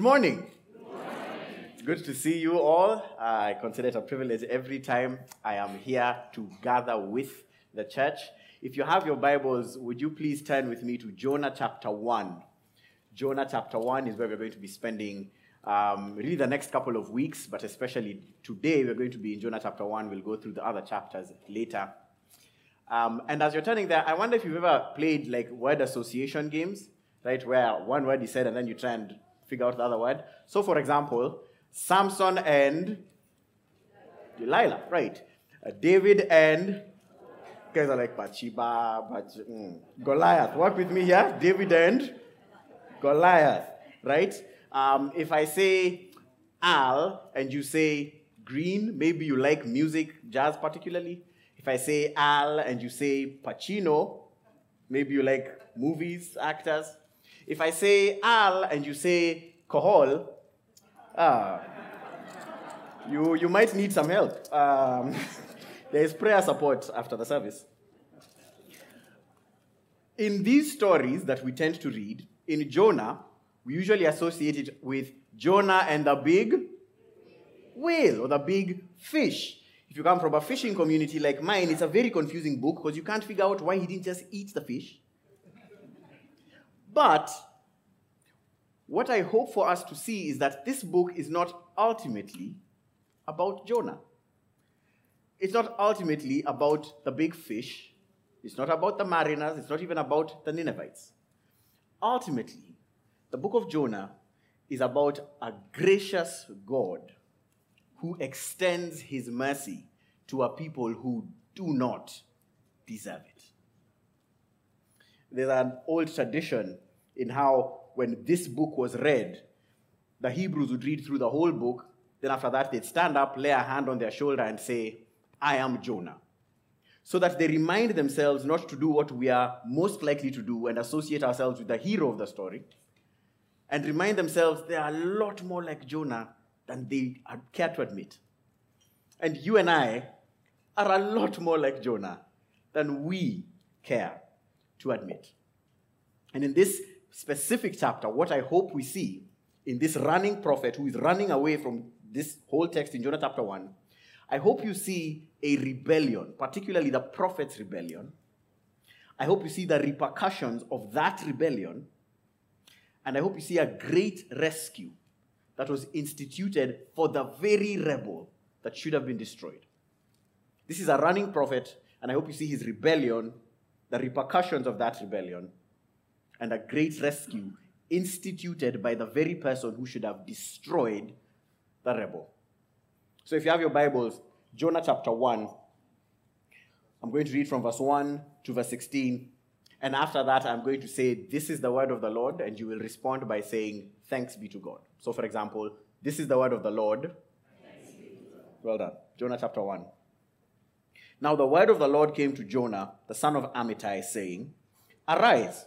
Good morning. Good to see you all. I consider it a privilege every time I am here to gather with the church. If you have your Bibles, would you please turn with me to Jonah chapter 1? Jonah chapter 1 is where we're going to be spending um, really the next couple of weeks, but especially today, we're going to be in Jonah chapter 1. We'll go through the other chapters later. Um, and as you're turning there, I wonder if you've ever played like word association games, right? Where one word is said and then you try and figure out the other word. So, for example, Samson and Delilah, right? Uh, David and guys are like Bathsheba, but mm, Goliath. Work with me here. David and Goliath, right? Um, if I say Al and you say green, maybe you like music, jazz particularly. If I say Al and you say Pacino, maybe you like movies, actors. If I say Al and you say Kohol, ah, you, you might need some help. Um, there is prayer support after the service. In these stories that we tend to read, in Jonah, we usually associate it with Jonah and the big whale or the big fish. If you come from a fishing community like mine, it's a very confusing book because you can't figure out why he didn't just eat the fish. But what I hope for us to see is that this book is not ultimately about Jonah. It's not ultimately about the big fish. It's not about the mariners. It's not even about the Ninevites. Ultimately, the book of Jonah is about a gracious God who extends his mercy to a people who do not deserve it. There's an old tradition in how, when this book was read, the Hebrews would read through the whole book. Then, after that, they'd stand up, lay a hand on their shoulder, and say, I am Jonah. So that they remind themselves not to do what we are most likely to do and associate ourselves with the hero of the story, and remind themselves they are a lot more like Jonah than they care to admit. And you and I are a lot more like Jonah than we care to admit. And in this specific chapter, what I hope we see in this running prophet who is running away from this whole text in Jonah chapter 1, I hope you see a rebellion, particularly the prophet's rebellion. I hope you see the repercussions of that rebellion. And I hope you see a great rescue that was instituted for the very rebel that should have been destroyed. This is a running prophet, and I hope you see his rebellion, the repercussions of that rebellion, and a great rescue instituted by the very person who should have destroyed the rebel. So if you have your Bibles, Jonah chapter 1, I'm going to read from verse 1 to verse 16. And after that, I'm going to say, This is the word of the Lord, and you will respond by saying, Thanks be to God. So, for example, this is the word of the Lord. Well done. Jonah chapter 1. Now the word of the Lord came to Jonah, the son of Amittai, saying, Arise,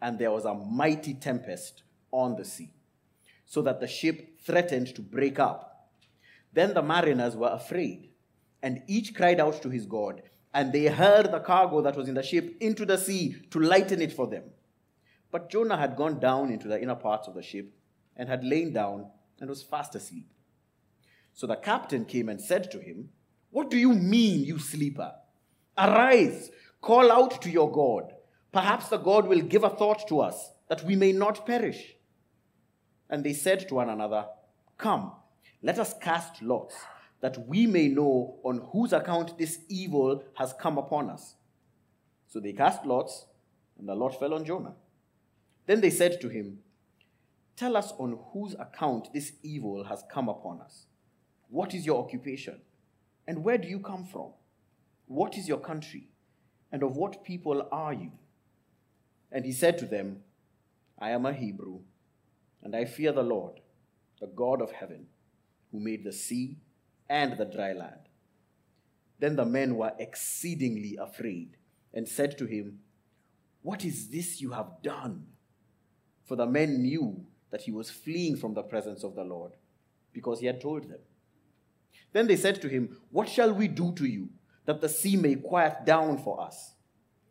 and there was a mighty tempest on the sea, so that the ship threatened to break up. Then the mariners were afraid, and each cried out to his God, and they hurled the cargo that was in the ship into the sea to lighten it for them. But Jonah had gone down into the inner parts of the ship and had lain down and was fast asleep. So the captain came and said to him, What do you mean, you sleeper? Arise, call out to your God. Perhaps the God will give a thought to us that we may not perish. And they said to one another, Come, let us cast lots, that we may know on whose account this evil has come upon us. So they cast lots, and the lot fell on Jonah. Then they said to him, Tell us on whose account this evil has come upon us. What is your occupation? And where do you come from? What is your country? And of what people are you? And he said to them, I am a Hebrew, and I fear the Lord, the God of heaven, who made the sea and the dry land. Then the men were exceedingly afraid and said to him, What is this you have done? For the men knew that he was fleeing from the presence of the Lord, because he had told them. Then they said to him, What shall we do to you, that the sea may quiet down for us?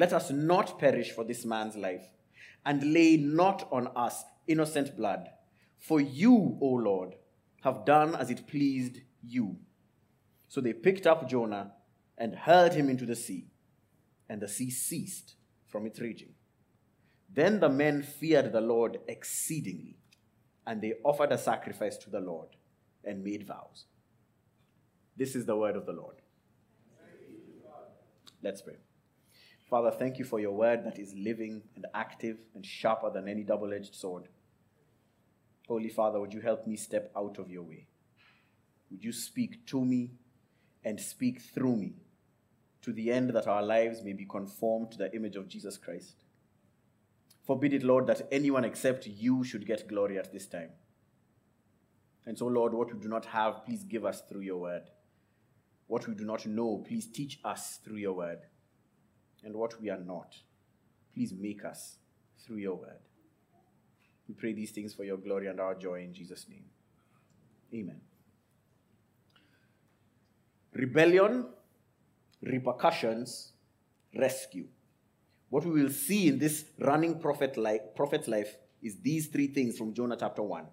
let us not perish for this man's life, and lay not on us innocent blood. For you, O Lord, have done as it pleased you. So they picked up Jonah and hurled him into the sea, and the sea ceased from its raging. Then the men feared the Lord exceedingly, and they offered a sacrifice to the Lord and made vows. This is the word of the Lord. Let's pray. Father, thank you for your word that is living and active and sharper than any double edged sword. Holy Father, would you help me step out of your way? Would you speak to me and speak through me to the end that our lives may be conformed to the image of Jesus Christ? Forbid it, Lord, that anyone except you should get glory at this time. And so, Lord, what we do not have, please give us through your word. What we do not know, please teach us through your word. And what we are not, please make us through your word. We pray these things for your glory and our joy in Jesus' name. Amen. Rebellion, repercussions, rescue. What we will see in this running prophet life, prophet's life is these three things from Jonah chapter 1.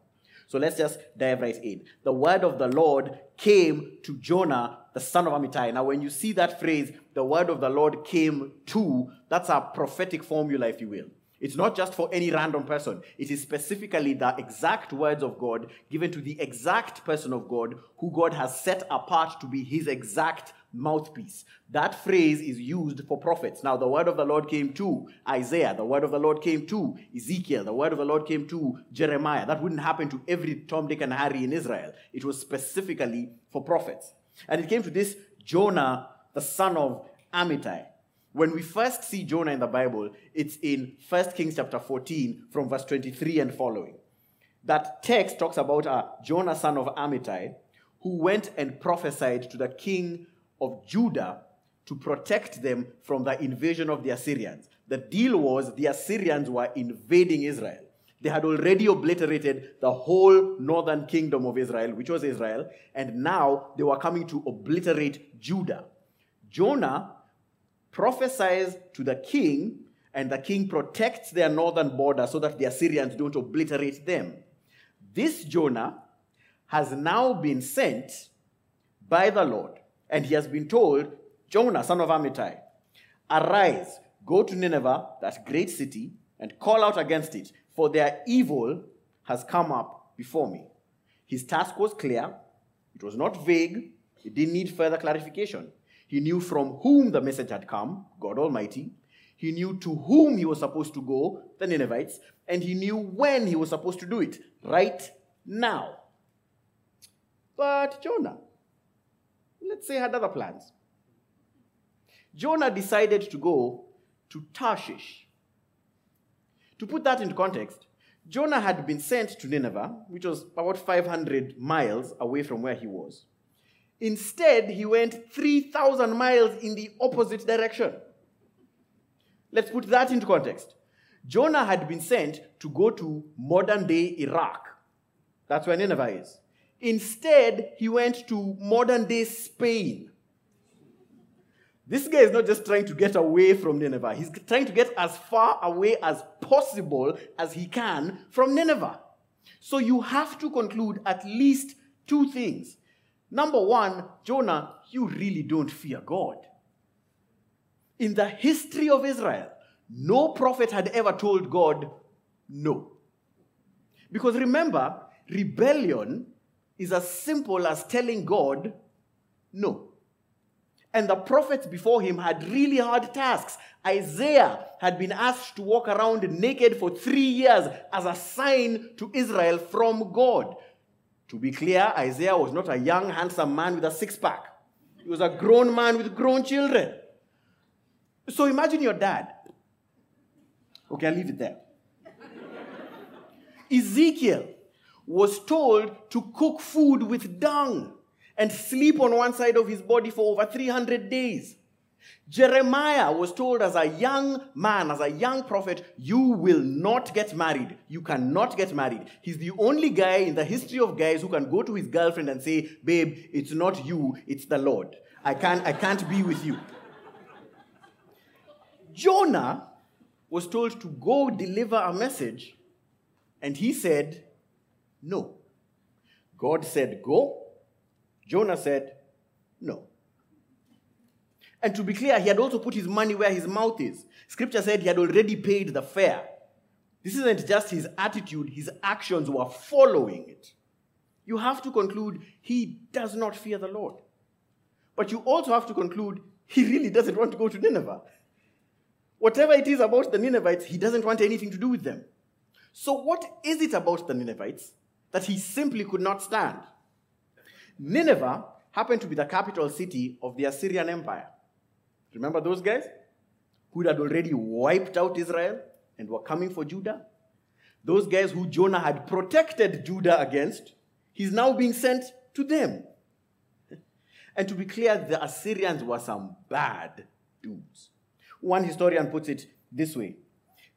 So let's just dive right in. The word of the Lord came to Jonah, the son of Amittai. Now, when you see that phrase, the word of the Lord came to, that's a prophetic formula, if you will. It's not just for any random person. It is specifically the exact words of God given to the exact person of God who God has set apart to be his exact mouthpiece. That phrase is used for prophets. Now, the word of the Lord came to Isaiah. The word of the Lord came to Ezekiel. The word of the Lord came to Jeremiah. That wouldn't happen to every Tom, Dick, and Harry in Israel. It was specifically for prophets. And it came to this Jonah, the son of Amittai. When we first see Jonah in the Bible, it's in 1 Kings chapter 14 from verse 23 and following. That text talks about a Jonah son of Amittai who went and prophesied to the king of Judah to protect them from the invasion of the Assyrians. The deal was the Assyrians were invading Israel. They had already obliterated the whole northern kingdom of Israel, which was Israel, and now they were coming to obliterate Judah. Jonah prophesies to the king, and the king protects their northern border so that the Assyrians don't obliterate them. This Jonah has now been sent by the Lord, and he has been told, Jonah, son of Amittai, arise, go to Nineveh, that great city, and call out against it, for their evil has come up before me. His task was clear, it was not vague, it didn't need further clarification. He knew from whom the message had come, God Almighty. He knew to whom he was supposed to go, the Ninevites, and he knew when he was supposed to do it, right now. But Jonah, let's say, had other plans. Jonah decided to go to Tarshish. To put that into context, Jonah had been sent to Nineveh, which was about 500 miles away from where he was. Instead, he went 3,000 miles in the opposite direction. Let's put that into context. Jonah had been sent to go to modern day Iraq. That's where Nineveh is. Instead, he went to modern day Spain. This guy is not just trying to get away from Nineveh, he's trying to get as far away as possible as he can from Nineveh. So you have to conclude at least two things. Number one, Jonah, you really don't fear God. In the history of Israel, no prophet had ever told God no. Because remember, rebellion is as simple as telling God no. And the prophets before him had really hard tasks. Isaiah had been asked to walk around naked for three years as a sign to Israel from God. To be clear, Isaiah was not a young, handsome man with a six pack, he was a grown man with grown children. So imagine your dad. Okay, I'll leave it there. Ezekiel was told to cook food with dung and sleep on one side of his body for over 300 days. Jeremiah was told as a young man, as a young prophet, you will not get married. You cannot get married. He's the only guy in the history of guys who can go to his girlfriend and say, Babe, it's not you, it's the Lord. I can't, I can't be with you. Jonah was told to go deliver a message, and he said, No. God said, Go. Jonah said, No. And to be clear, he had also put his money where his mouth is. Scripture said he had already paid the fare. This isn't just his attitude, his actions were following it. You have to conclude he does not fear the Lord. But you also have to conclude he really doesn't want to go to Nineveh. Whatever it is about the Ninevites, he doesn't want anything to do with them. So, what is it about the Ninevites that he simply could not stand? Nineveh happened to be the capital city of the Assyrian Empire. Remember those guys who had already wiped out Israel and were coming for Judah? Those guys who Jonah had protected Judah against, he's now being sent to them. And to be clear, the Assyrians were some bad dudes. One historian puts it this way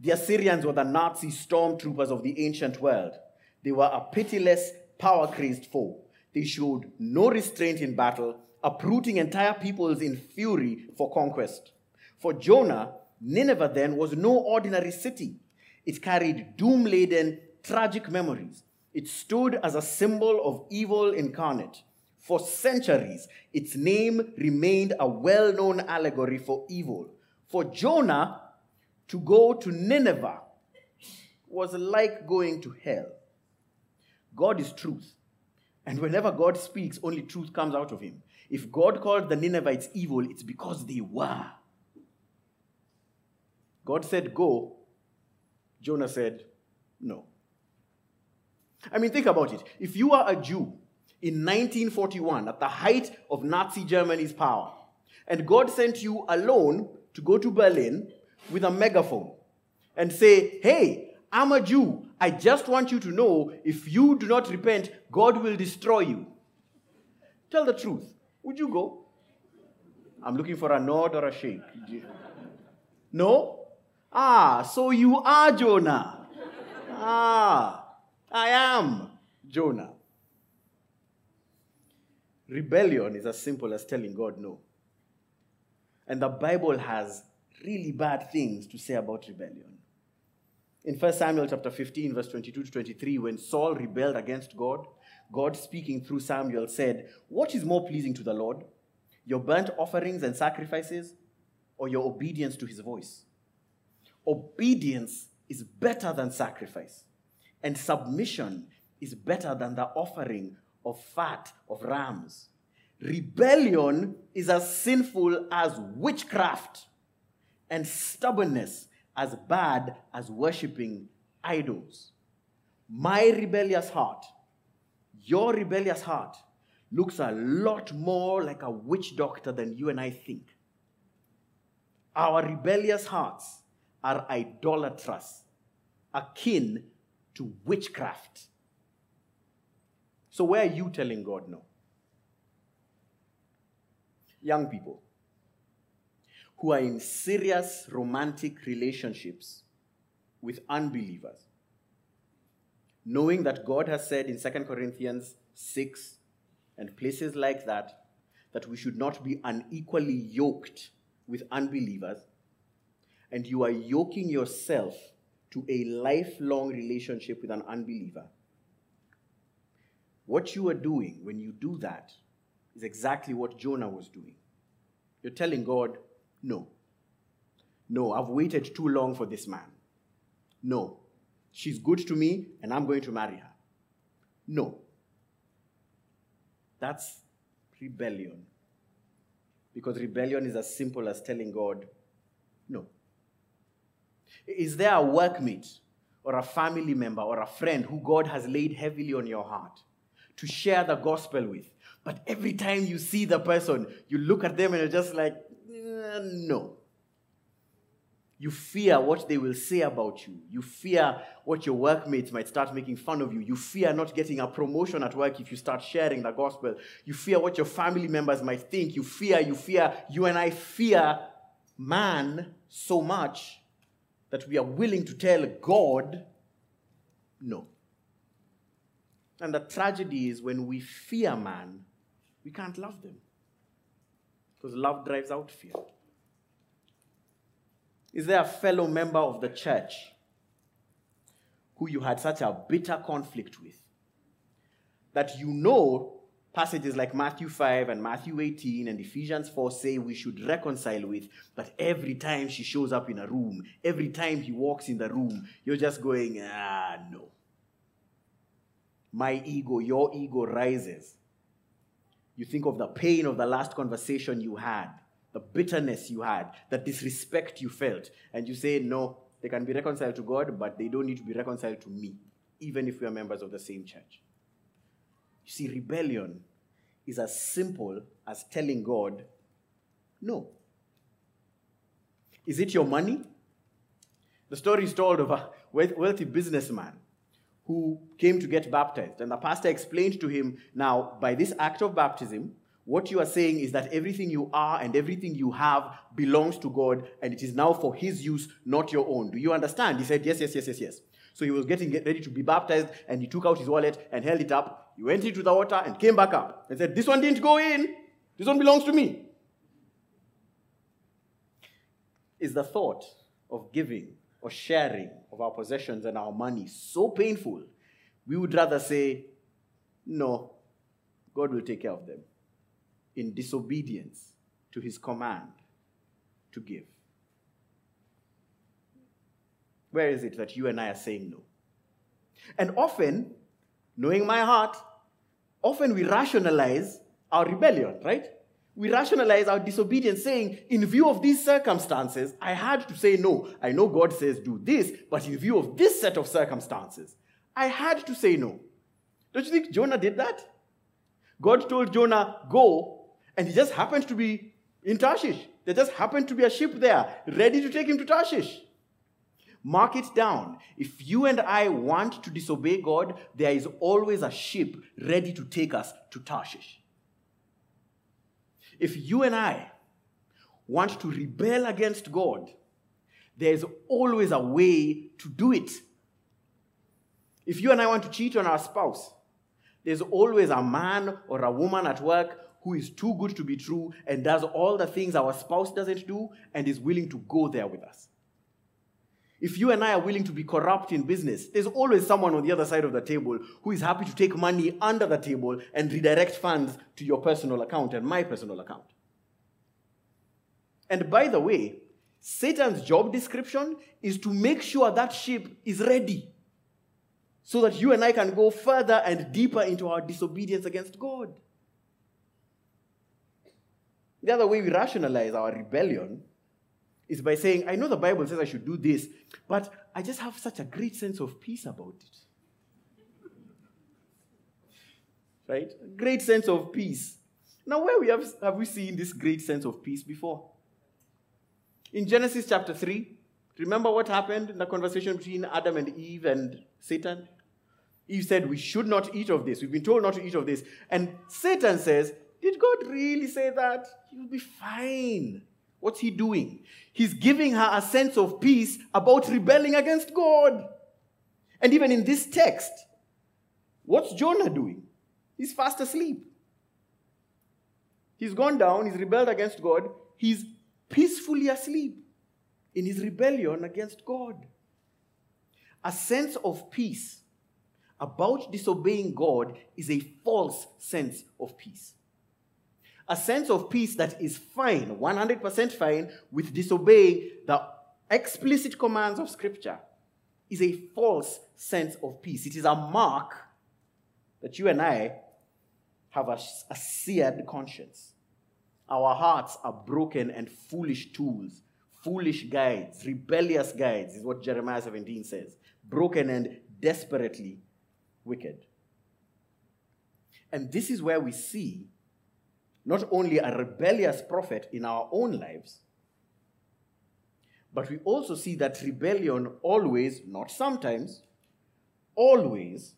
The Assyrians were the Nazi stormtroopers of the ancient world. They were a pitiless, power crazed foe. They showed no restraint in battle, uprooting entire peoples in fury for conquest. For Jonah, Nineveh then was no ordinary city. It carried doom laden, tragic memories. It stood as a symbol of evil incarnate. For centuries, its name remained a well known allegory for evil. For Jonah to go to Nineveh was like going to hell. God is truth. And whenever God speaks, only truth comes out of him. If God called the Ninevites evil, it's because they were. God said, Go. Jonah said, No. I mean, think about it. If you are a Jew in 1941, at the height of Nazi Germany's power, and God sent you alone to go to Berlin with a megaphone and say, Hey, I'm a Jew. I just want you to know if you do not repent, God will destroy you. Tell the truth. Would you go? I'm looking for a nod or a shake. No? Ah, so you are Jonah. Ah, I am Jonah. Rebellion is as simple as telling God no. And the Bible has really bad things to say about rebellion. In 1 Samuel chapter 15, verse 22 to 23, when Saul rebelled against God, God speaking through Samuel said, What is more pleasing to the Lord? Your burnt offerings and sacrifices, or your obedience to his voice? Obedience is better than sacrifice, and submission is better than the offering of fat of rams. Rebellion is as sinful as witchcraft, and stubbornness as bad as worshiping idols. My rebellious heart, your rebellious heart, looks a lot more like a witch doctor than you and I think. Our rebellious hearts are idolatrous, akin to witchcraft. So, where are you telling God no? Young people who are in serious romantic relationships with unbelievers, knowing that God has said in 2 Corinthians 6 and places like that, that we should not be unequally yoked with unbelievers, and you are yoking yourself to a lifelong relationship with an unbeliever. What you are doing when you do that is exactly what Jonah was doing. You're telling God, no. No, I've waited too long for this man. No. She's good to me, and I'm going to marry her. No. That's rebellion. Because rebellion is as simple as telling God, no. Is there a workmate or a family member or a friend who God has laid heavily on your heart to share the gospel with? But every time you see the person, you look at them and you're just like, no. You fear what they will say about you. You fear what your workmates might start making fun of you. You fear not getting a promotion at work if you start sharing the gospel. You fear what your family members might think. You fear, you fear, you and I fear man so much that we are willing to tell God no. And the tragedy is when we fear man, we can't love them. Because love drives out fear. Is there a fellow member of the church who you had such a bitter conflict with that you know passages like Matthew 5 and Matthew 18 and Ephesians 4 say we should reconcile with, but every time she shows up in a room, every time he walks in the room, you're just going, ah, no. My ego, your ego rises. You think of the pain of the last conversation you had the bitterness you had, the disrespect you felt, and you say, no, they can be reconciled to God, but they don't need to be reconciled to me, even if we are members of the same church. You see, rebellion is as simple as telling God, no. Is it your money? The story is told of a wealthy businessman who came to get baptized, and the pastor explained to him now, by this act of baptism, what you are saying is that everything you are and everything you have belongs to God and it is now for His use, not your own. Do you understand? He said, Yes, yes, yes, yes, yes. So he was getting ready to be baptized and he took out his wallet and held it up. He went into the water and came back up and said, This one didn't go in. This one belongs to me. Is the thought of giving or sharing of our possessions and our money so painful? We would rather say, No, God will take care of them in disobedience to his command to give? Where is it that you and I are saying no? And often, knowing my heart, often we rationalize our rebellion, right? We rationalize our disobedience, saying, in view of these circumstances, I had to say no. I know God says do this, but in view of this set of circumstances, I had to say no. Don't you think Jonah did that? God told Jonah, go, and he just happened to be in Tarshish. There just happened to be a ship there ready to take him to Tarshish. Mark it down. If you and I want to disobey God, there is always a ship ready to take us to Tarshish. If you and I want to rebel against God, there's always a way to do it. If you and I want to cheat on our spouse, there's always a man or a woman at work who is too good to be true and does all the things our spouse doesn't do and is willing to go there with us. If you and I are willing to be corrupt in business, there's always someone on the other side of the table who is happy to take money under the table and redirect funds to your personal account and my personal account. And by the way, Satan's job description is to make sure that ship is ready so that you and I can go further and deeper into our disobedience against God. The other way we rationalize our rebellion is by saying, I know the Bible says I should do this, but I just have such a great sense of peace about it. Right? Great sense of peace. Now, where we have, have we seen this great sense of peace before? In Genesis chapter 3, remember what happened in the conversation between Adam and Eve and Satan? Eve said, We should not eat of this. We've been told not to eat of this. And Satan says, did God really say that? You'll be fine. What's he doing? He's giving her a sense of peace about rebelling against God. And even in this text, what's Jonah doing? He's fast asleep. He's gone down, he's rebelled against God, he's peacefully asleep in his rebellion against God. A sense of peace about disobeying God is a false sense of peace a sense of peace that is fine, 100% fine, with disobeying the explicit commands of Scripture is a false sense of peace. It is a mark that you and I have a, a seared conscience. Our hearts are broken and foolish tools, foolish guides, rebellious guides, is what Jeremiah 17 says. Broken and desperately wicked. And this is where we see not only a rebellious prophet in our own lives, but we also see that rebellion always, not sometimes, always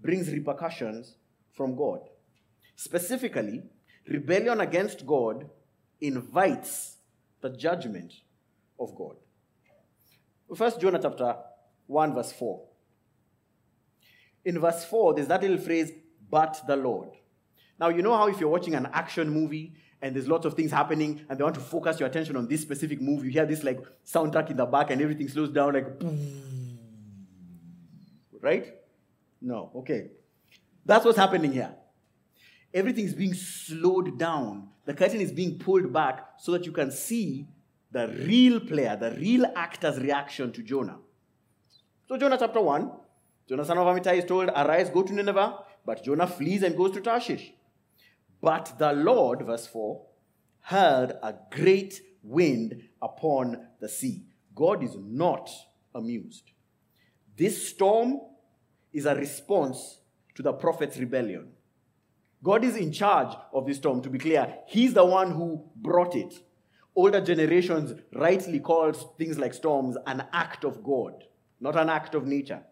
brings repercussions from God. Specifically, rebellion against God invites the judgment of God. First Jonah chapter 1, verse 4. In verse 4, there's that little phrase, but the Lord. Now, you know how if you're watching an action movie and there's lots of things happening and they want to focus your attention on this specific move, you hear this like soundtrack in the back and everything slows down like. Right? No, okay. That's what's happening here. Everything's being slowed down. The curtain is being pulled back so that you can see the real player, the real actor's reaction to Jonah. So, Jonah chapter 1, Jonah son of Amittai is told, Arise, go to Nineveh, but Jonah flees and goes to Tarshish. But the Lord, verse 4, hurled a great wind upon the sea. God is not amused. This storm is a response to the prophet's rebellion. God is in charge of this storm, to be clear. He's the one who brought it. Older generations rightly called things like storms an act of God, not an act of nature.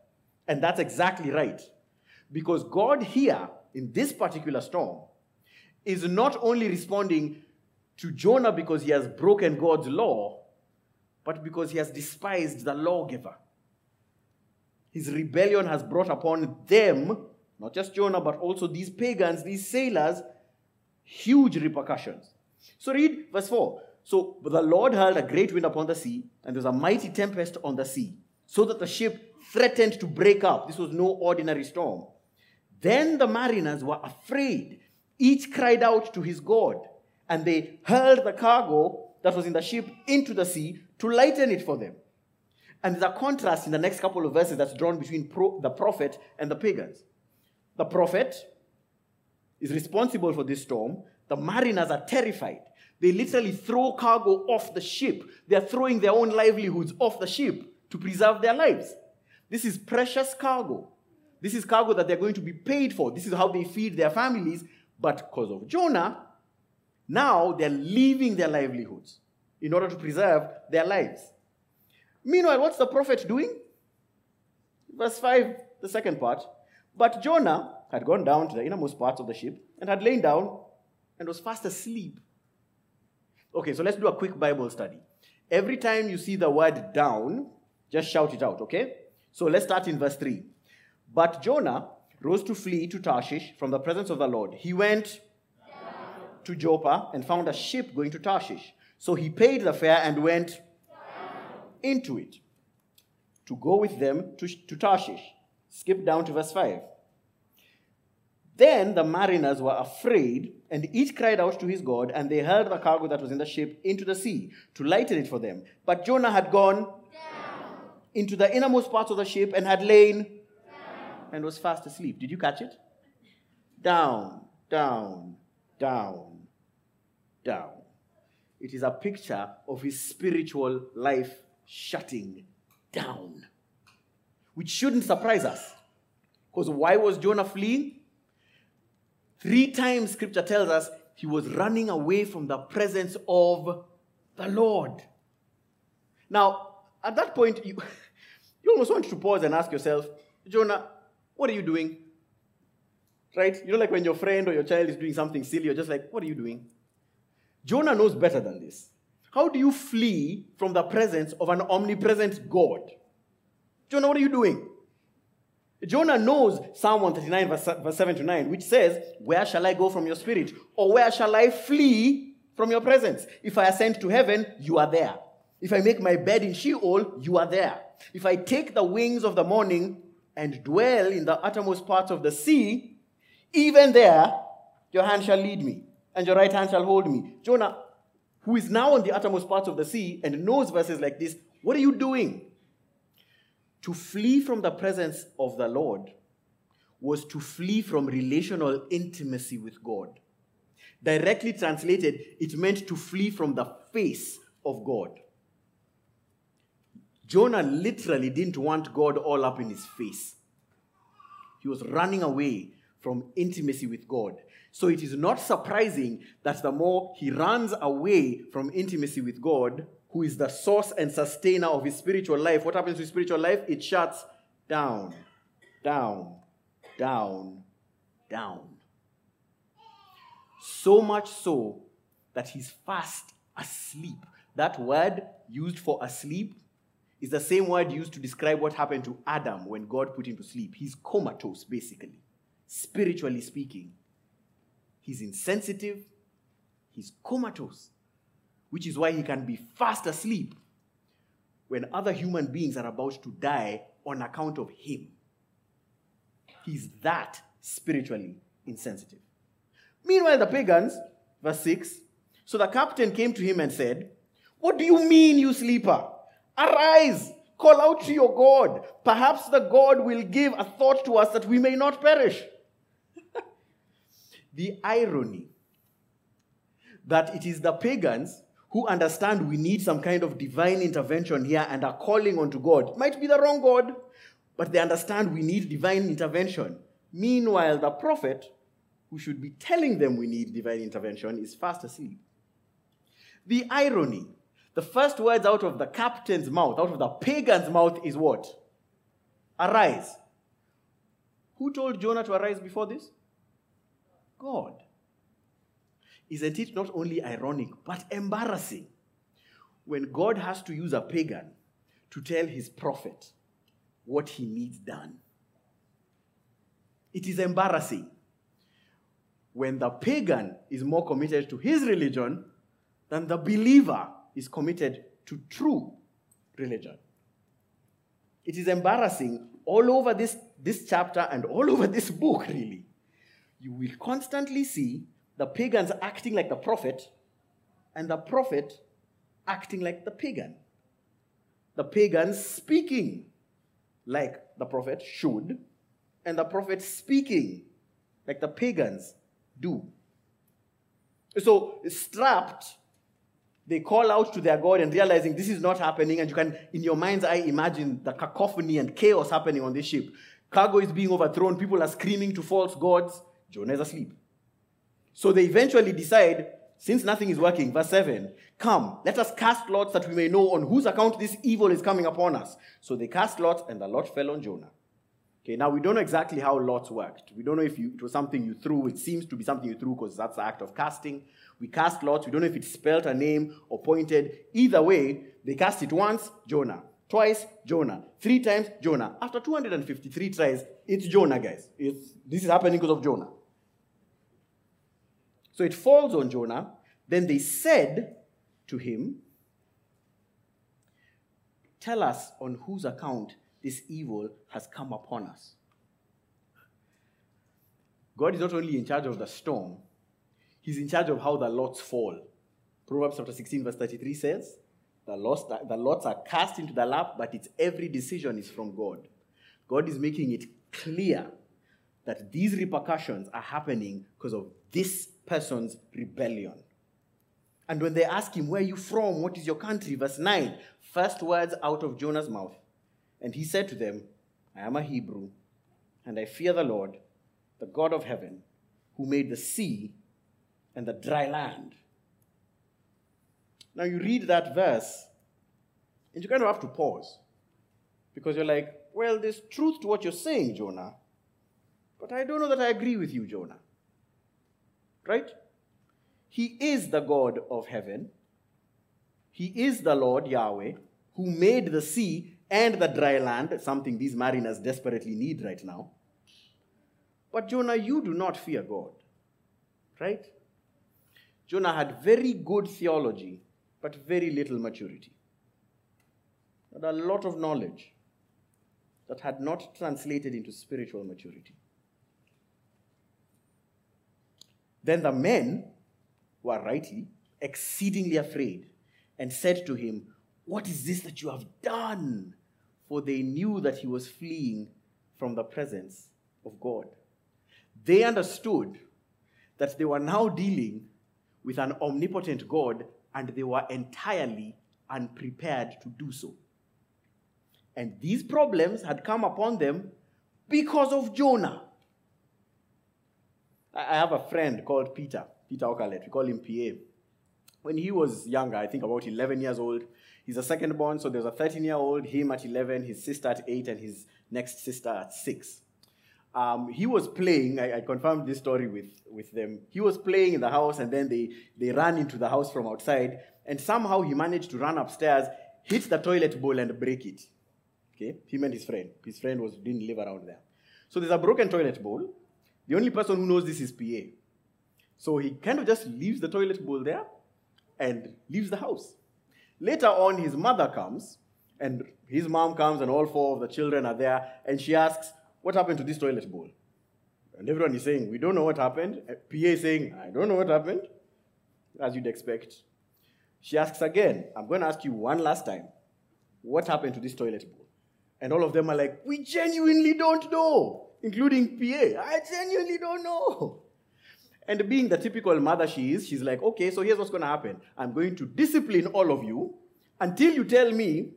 And that's exactly right. Because God here, in this particular storm, is not only responding to Jonah because he has broken God's law, but because he has despised the lawgiver. His rebellion has brought upon them, not just Jonah, but also these pagans, these sailors, huge repercussions. So read verse 4. So the Lord hurled a great wind upon the sea, and there was a mighty tempest on the sea, so that the ship threatened to break up. This was no ordinary storm. Then the mariners were afraid each cried out to his God, and they hurled the cargo that was in the ship into the sea to lighten it for them. And there's a contrast in the next couple of verses that's drawn between pro- the prophet and the pagans. The prophet is responsible for this storm. The mariners are terrified. They literally throw cargo off the ship. They're throwing their own livelihoods off the ship to preserve their lives. This is precious cargo. This is cargo that they're going to be paid for. This is how they feed their families. But because of Jonah, now they're leaving their livelihoods in order to preserve their lives. Meanwhile, what's the prophet doing? Verse 5, the second part. But Jonah had gone down to the innermost parts of the ship and had lain down and was fast asleep. Okay, so let's do a quick Bible study. Every time you see the word down, just shout it out, okay? So let's start in verse 3. But Jonah rose to flee to Tarshish from the presence of the Lord. He went to Joppa and found a ship going to Tarshish. So he paid the fare and went into it to go with them to, to Tarshish. Skip down to verse 5. Then the mariners were afraid, and each cried out to his God, and they hurled the cargo that was in the ship into the sea to lighten it for them. But Jonah had gone Down. into the innermost parts of the ship and had lain and was fast asleep. Did you catch it? Down, down, down, down. It is a picture of his spiritual life shutting down, which shouldn't surprise us. Because why was Jonah fleeing? Three times scripture tells us he was running away from the presence of the Lord. Now, at that point, you, you almost want to pause and ask yourself, Jonah, what are you doing? Right? You know, like when your friend or your child is doing something silly, you're just like, What are you doing? Jonah knows better than this. How do you flee from the presence of an omnipresent God? Jonah, what are you doing? Jonah knows Psalm 139, verse, verse 7 to 9, which says, Where shall I go from your spirit? Or where shall I flee from your presence? If I ascend to heaven, you are there. If I make my bed in Sheol, you are there. If I take the wings of the morning, and dwell in the uttermost parts of the sea, even there your hand shall lead me, and your right hand shall hold me. Jonah, who is now on the uttermost parts of the sea and knows verses like this, what are you doing? To flee from the presence of the Lord was to flee from relational intimacy with God. Directly translated, it meant to flee from the face of God. Jonah literally didn't want God all up in his face. He was running away from intimacy with God. So it is not surprising that the more he runs away from intimacy with God, who is the source and sustainer of his spiritual life, what happens to his spiritual life? It shuts down, down, down, down. So much so that he's fast asleep. That word used for asleep is the same word used to describe what happened to Adam when God put him to sleep. He's comatose, basically, spiritually speaking. He's insensitive, he's comatose, which is why he can be fast asleep when other human beings are about to die on account of him. He's that spiritually insensitive. Meanwhile, the pagans, verse 6, so the captain came to him and said, What do you mean, you sleeper? Arise, call out to your God. Perhaps the God will give a thought to us that we may not perish. the irony that it is the pagans who understand we need some kind of divine intervention here and are calling on to God. Might be the wrong God, but they understand we need divine intervention. Meanwhile, the prophet, who should be telling them we need divine intervention, is fast asleep. The irony the first words out of the captain's mouth, out of the pagan's mouth, is what? Arise. Who told Jonah to arise before this? God. Isn't it not only ironic, but embarrassing when God has to use a pagan to tell his prophet what he needs done? It is embarrassing when the pagan is more committed to his religion than the believer is committed to true religion. It is embarrassing all over this, this chapter and all over this book, really. You will constantly see the pagans acting like the prophet and the prophet acting like the pagan. The pagans speaking like the prophet should, and the prophet speaking like the pagans do. So, strapped they call out to their God and realizing this is not happening, and you can, in your mind's eye, imagine the cacophony and chaos happening on this ship. Cargo is being overthrown, people are screaming to false gods. Jonah is asleep. So they eventually decide, since nothing is working, verse 7, come, let us cast lots that we may know on whose account this evil is coming upon us. So they cast lots, and the lot fell on Jonah. Okay, now we don't know exactly how lots worked. We don't know if you, it was something you threw. It seems to be something you threw because that's the act of casting. We cast lots. We don't know if it spelled a name or pointed. Either way, they cast it once, Jonah. Twice, Jonah. Three times, Jonah. After 253 tries, it's Jonah, guys. It's, this is happening because of Jonah. So it falls on Jonah. Then they said to him, Tell us on whose account this evil has come upon us. God is not only in charge of the storm, He's in charge of how the lots fall. Proverbs chapter 16, verse 33 says, the lots, the lots are cast into the lap, but its every decision is from God. God is making it clear that these repercussions are happening because of this person's rebellion. And when they ask him, Where are you from? What is your country? Verse 9, first words out of Jonah's mouth. And he said to them, I am a Hebrew, and I fear the Lord, the God of heaven, who made the sea and the dry land. Now you read that verse, and you kind of have to pause. Because you're like, well, there's truth to what you're saying, Jonah. But I don't know that I agree with you, Jonah. Right? He is the God of heaven. He is the Lord, Yahweh, who made the sea and the dry land, something these mariners desperately need right now. But Jonah, you do not fear God. Right? Jonah had very good theology, but very little maturity. Had a lot of knowledge that had not translated into spiritual maturity. Then the men were rightly exceedingly afraid and said to him, What is this that you have done? For they knew that he was fleeing from the presence of God. They understood that they were now dealing with an omnipotent God and they were entirely unprepared to do so. And these problems had come upon them because of Jonah. I have a friend called Peter, Peter Okalet. We call him PA. When he was younger, I think about 11 years old, he's a second born, so there's a 13 year old, him at 11, his sister at 8, and his next sister at 6. Um, he was playing, I, I, confirmed this story with, with them. He was playing in the house, and then they, they ran into the house from outside, and somehow he managed to run upstairs, hit the toilet bowl, and break it. Okay? Him and his friend. His friend was, didn't live around there. So there's a broken toilet bowl. The only person who knows this is PA. So he kind of just leaves the toilet bowl there and leaves the house. Later on, his mother comes, and his mom comes, and all four of the children are there, and she asks, What happened to this toilet bowl? And everyone is saying, We don't know what happened. Uh, PA is saying, I don't know what happened, as you'd expect. She asks again, I'm going to ask you one last time, What happened to this toilet bowl? And all of them are like, We genuinely don't know, including PA. I genuinely don't know. And being the typical mother she is, she's like, okay, so here's what's going to happen. I'm going to discipline all of you until you tell me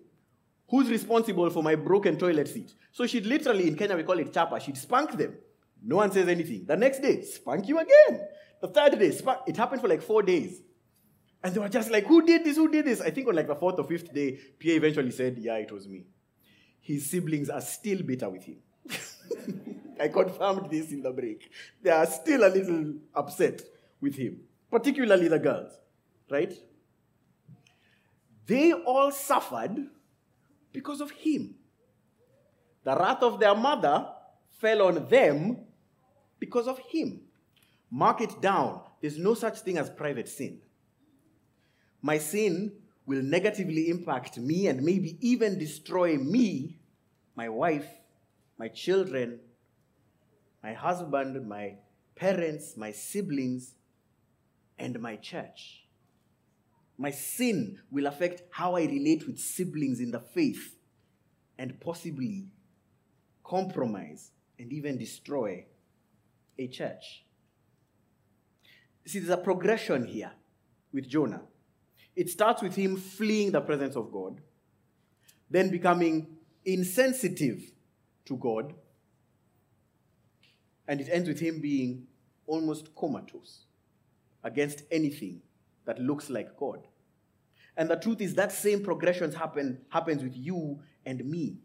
who's responsible for my broken toilet seat. So she'd literally, in Kenya, we call it chapa, she'd spank them. No one says anything. The next day, spank you again. The third day, spunk. It happened for like four days. And they were just like, who did this? Who did this? I think on like the fourth or fifth day, PA eventually said, yeah, it was me. His siblings are still bitter with him. I confirmed this in the break. They are still a little upset with him, particularly the girls, right? They all suffered because of him. The wrath of their mother fell on them because of him. Mark it down. There's no such thing as private sin. My sin will negatively impact me and maybe even destroy me, my wife, my children, my husband, my parents, my siblings, and my church. My sin will affect how I relate with siblings in the faith and possibly compromise and even destroy a church. See, there's a progression here with Jonah. It starts with him fleeing the presence of God, then becoming insensitive to God, and it ends with him being almost comatose against anything that looks like God. And the truth is that same progression happen, happens with you and me.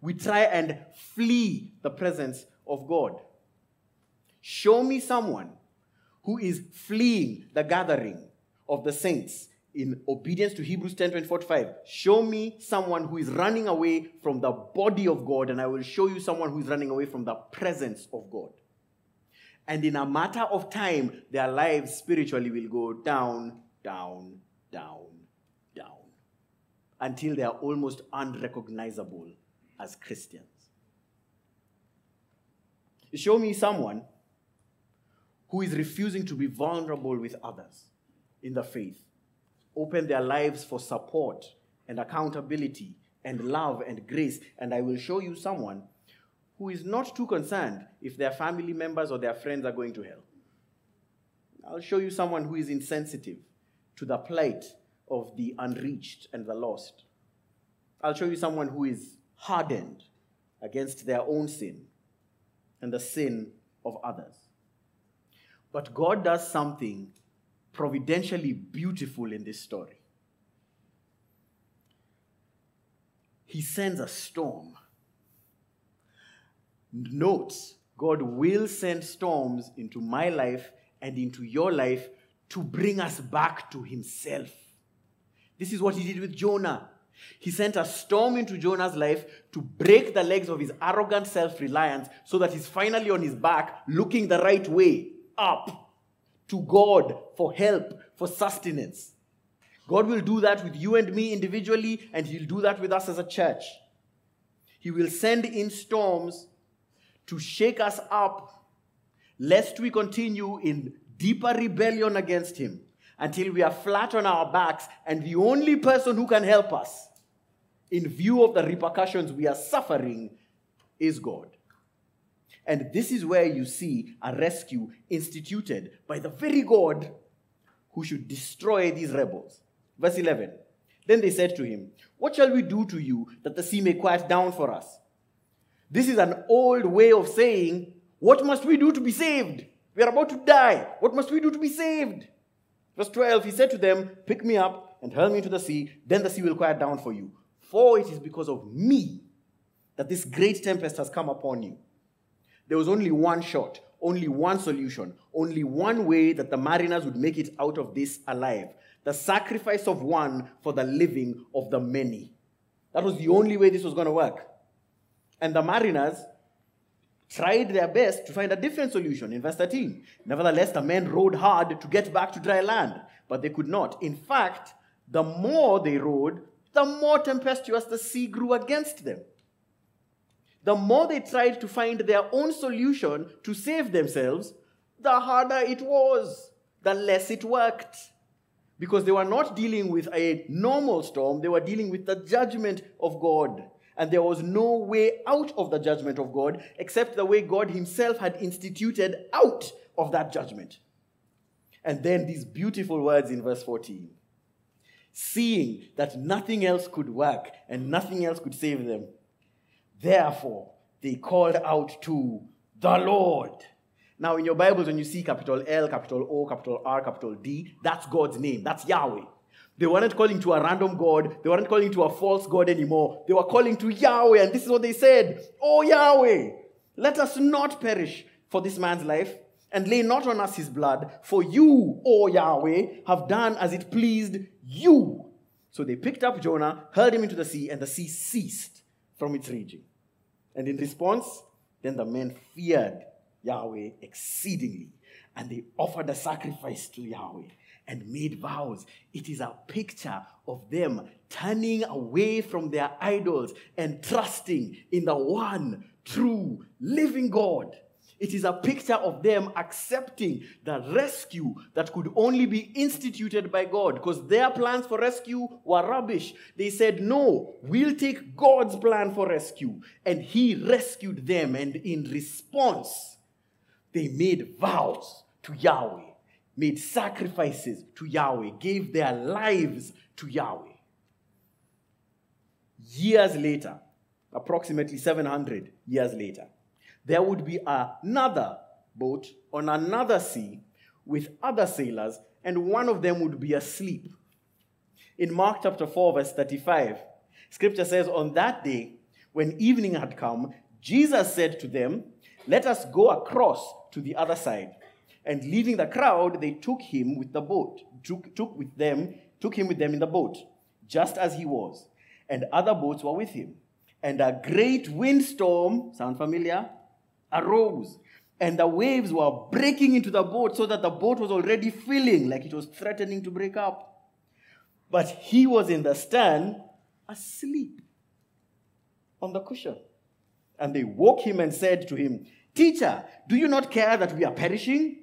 We try and flee the presence of God. Show me someone who is fleeing the gathering of the saints in obedience to Hebrews 10 24 5. Show me someone who is running away from the body of God, and I will show you someone who is running away from the presence of God. And in a matter of time, their lives spiritually will go down, down, down, down, until they are almost unrecognizable as Christians. Show me someone who is refusing to be vulnerable with others in the faith open their lives for support and accountability and love and grace. And I will show you someone who is not too concerned if their family members or their friends are going to hell. I'll show you someone who is insensitive to the plight of the unreached and the lost. I'll show you someone who is hardened against their own sin and the sin of others. But God does something providentially beautiful in this story. He sends a storm. Note, God will send storms into my life and into your life to bring us back to Himself. This is what He did with Jonah. He sent a storm into Jonah's life to break the legs of his arrogant self reliance so that he's finally on his back, looking the right way, up to God for help, for sustenance. God will do that with you and me individually, and He'll do that with us as a church. He will send in storms to shake us up, lest we continue in deeper rebellion against Him until we are flat on our backs, and the only person who can help us in view of the repercussions we are suffering is God. And this is where you see a rescue instituted by the very God who should destroy these rebels. Verse 11 Then they said to him, What shall we do to you that the sea may quiet down for us? This is an old way of saying, What must we do to be saved? We are about to die. What must we do to be saved? Verse 12 He said to them, Pick me up and hurl me into the sea, then the sea will quiet down for you. For it is because of me that this great tempest has come upon you. There was only one shot, only one solution, only one way that the mariners would make it out of this alive the sacrifice of one for the living of the many. That was the only way this was going to work. And the mariners tried their best to find a different solution in verse 13. Nevertheless, the men rowed hard to get back to dry land, but they could not. In fact, the more they rowed, the more tempestuous the sea grew against them the more they tried to find their own solution to save themselves, the harder it was, the less it worked. Because they were not dealing with a normal storm, they were dealing with the judgment of God. And there was no way out of the judgment of God except the way God Himself had instituted out of that judgment. And then these beautiful words in verse 14 seeing that nothing else could work and nothing else could save them, Therefore, they called out to the Lord. Now, in your Bibles, when you see capital L, capital O, capital R, capital D, that's God's name. That's Yahweh. They weren't calling to a random God. They weren't calling to a false God anymore. They were calling to Yahweh. And this is what they said Oh, Yahweh, let us not perish for this man's life, and lay not on us his blood. For you, O Yahweh, have done as it pleased you. So they picked up Jonah, hurled him into the sea, and the sea ceased from its raging. And in response, then the men feared Yahweh exceedingly, and they offered a sacrifice to Yahweh and made vows. It is a picture of them turning away from their idols and trusting in the one true living God. It is a picture of them accepting the rescue that could only be instituted by God because their plans for rescue were rubbish. They said, No, we'll take God's plan for rescue. And He rescued them. And in response, they made vows to Yahweh, made sacrifices to Yahweh, gave their lives to Yahweh. Years later, approximately 700 years later, there would be another boat on another sea with other sailors, and one of them would be asleep. In Mark chapter 4, verse 35, scripture says, On that day, when evening had come, Jesus said to them, Let us go across to the other side. And leaving the crowd, they took him with the boat, took, took with them, took him with them in the boat, just as he was. And other boats were with him. And a great windstorm, sound familiar? arose, and the waves were breaking into the boat so that the boat was already filling, like it was threatening to break up. But he was in the stern, asleep on the cushion. And they woke him and said to him, Teacher, do you not care that we are perishing?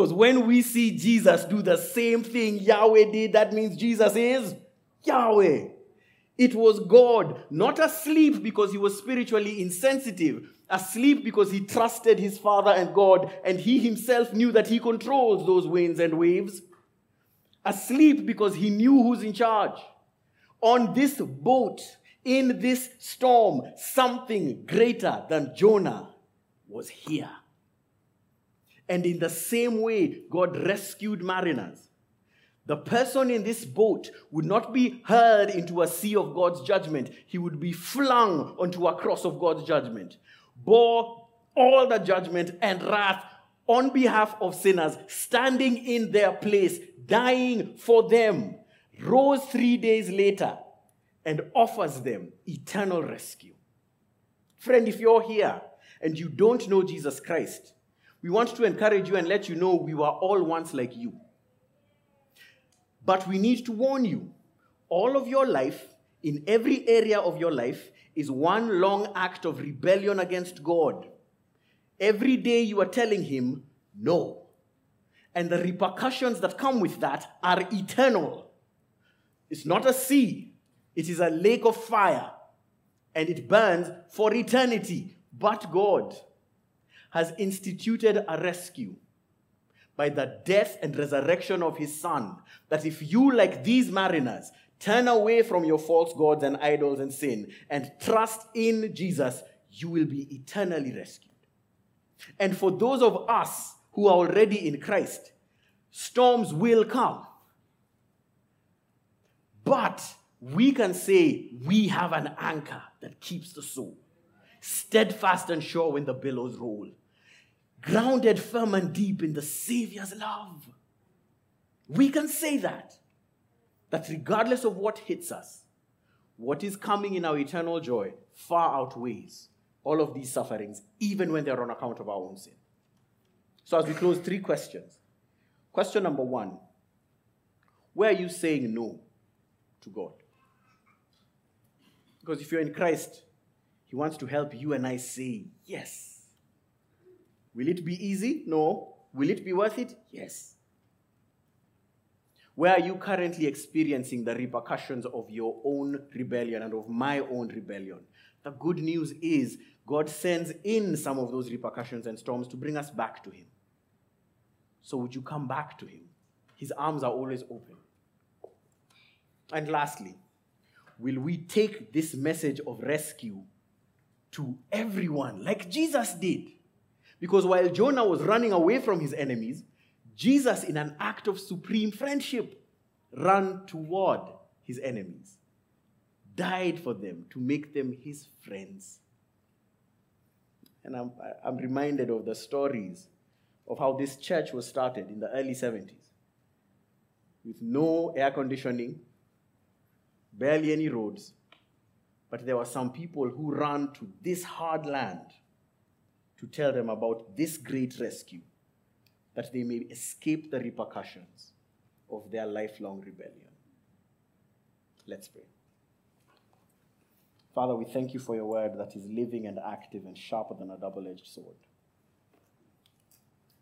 Because when we see Jesus do the same thing Yahweh did, that means Jesus is Yahweh. It was God, not asleep because he was spiritually insensitive, asleep because he trusted his Father and God, and he himself knew that he controls those winds and waves. Asleep because he knew who's in charge. On this boat, in this storm, something greater than Jonah was here. And in the same way, God rescued mariners. The person in this boat would not be hurled into a sea of God's judgment. He would be flung onto a cross of God's judgment bore all the judgment and wrath on behalf of sinners, standing in their place, dying for them, rose three days later and offers them eternal rescue. Friend, if you're here and you don't know Jesus Christ, We want to encourage you and let you know we were all once like you. But we need to warn you all of your life, in every area of your life, is one long act of rebellion against God. Every day you are telling Him, no. And the repercussions that come with that are eternal. It's not a sea, it is a lake of fire, and it burns for eternity. But God has instituted a rescue by the death and resurrection of his son. That if you, like these mariners, turn away from your false gods and idols and sin and trust in Jesus, you will be eternally rescued. And for those of us who are already in Christ, storms will come. But we can say we have an anchor that keeps the soul, steadfast and sure when the billows roll, grounded firm and deep in the Savior's love. We can say that, that regardless of what hits us, what is coming in our eternal joy far outweighs all of these sufferings, even when they're on account of our own sin. So, as we close, three questions. Question number one Where are you saying no to God? Because if you're in Christ, He wants to help you and I say yes. Will it be easy? No. Will it be worth it? Yes. Where are you currently experiencing the repercussions of your own rebellion and of my own rebellion? The good news is God sends in some of those repercussions and storms to bring us back to Him. So, would you come back to Him? His arms are always open. And lastly, will we take this message of rescue to everyone like Jesus did? Because while Jonah was running away from his enemies, Jesus, in an act of supreme friendship, ran toward his enemies, died for them to make them his friends. And I'm, I'm reminded of the stories of how this church was started in the early 70s with no air conditioning, barely any roads, but there were some people who ran to this hard land to tell them about this great rescue, that they may escape the repercussions of their lifelong rebellion. Let's pray. Father, we thank you for your word that is living and active and sharper than a double edged sword.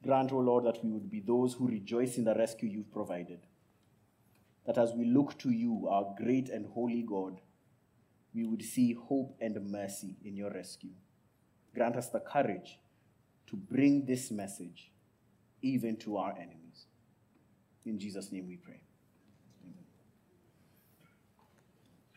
Grant, O Lord, that we would be those who rejoice in the rescue you've provided. That as we look to you, our great and holy God, we would see hope and mercy in your rescue. Grant us the courage to bring this message even to our enemies. In Jesus' name we pray.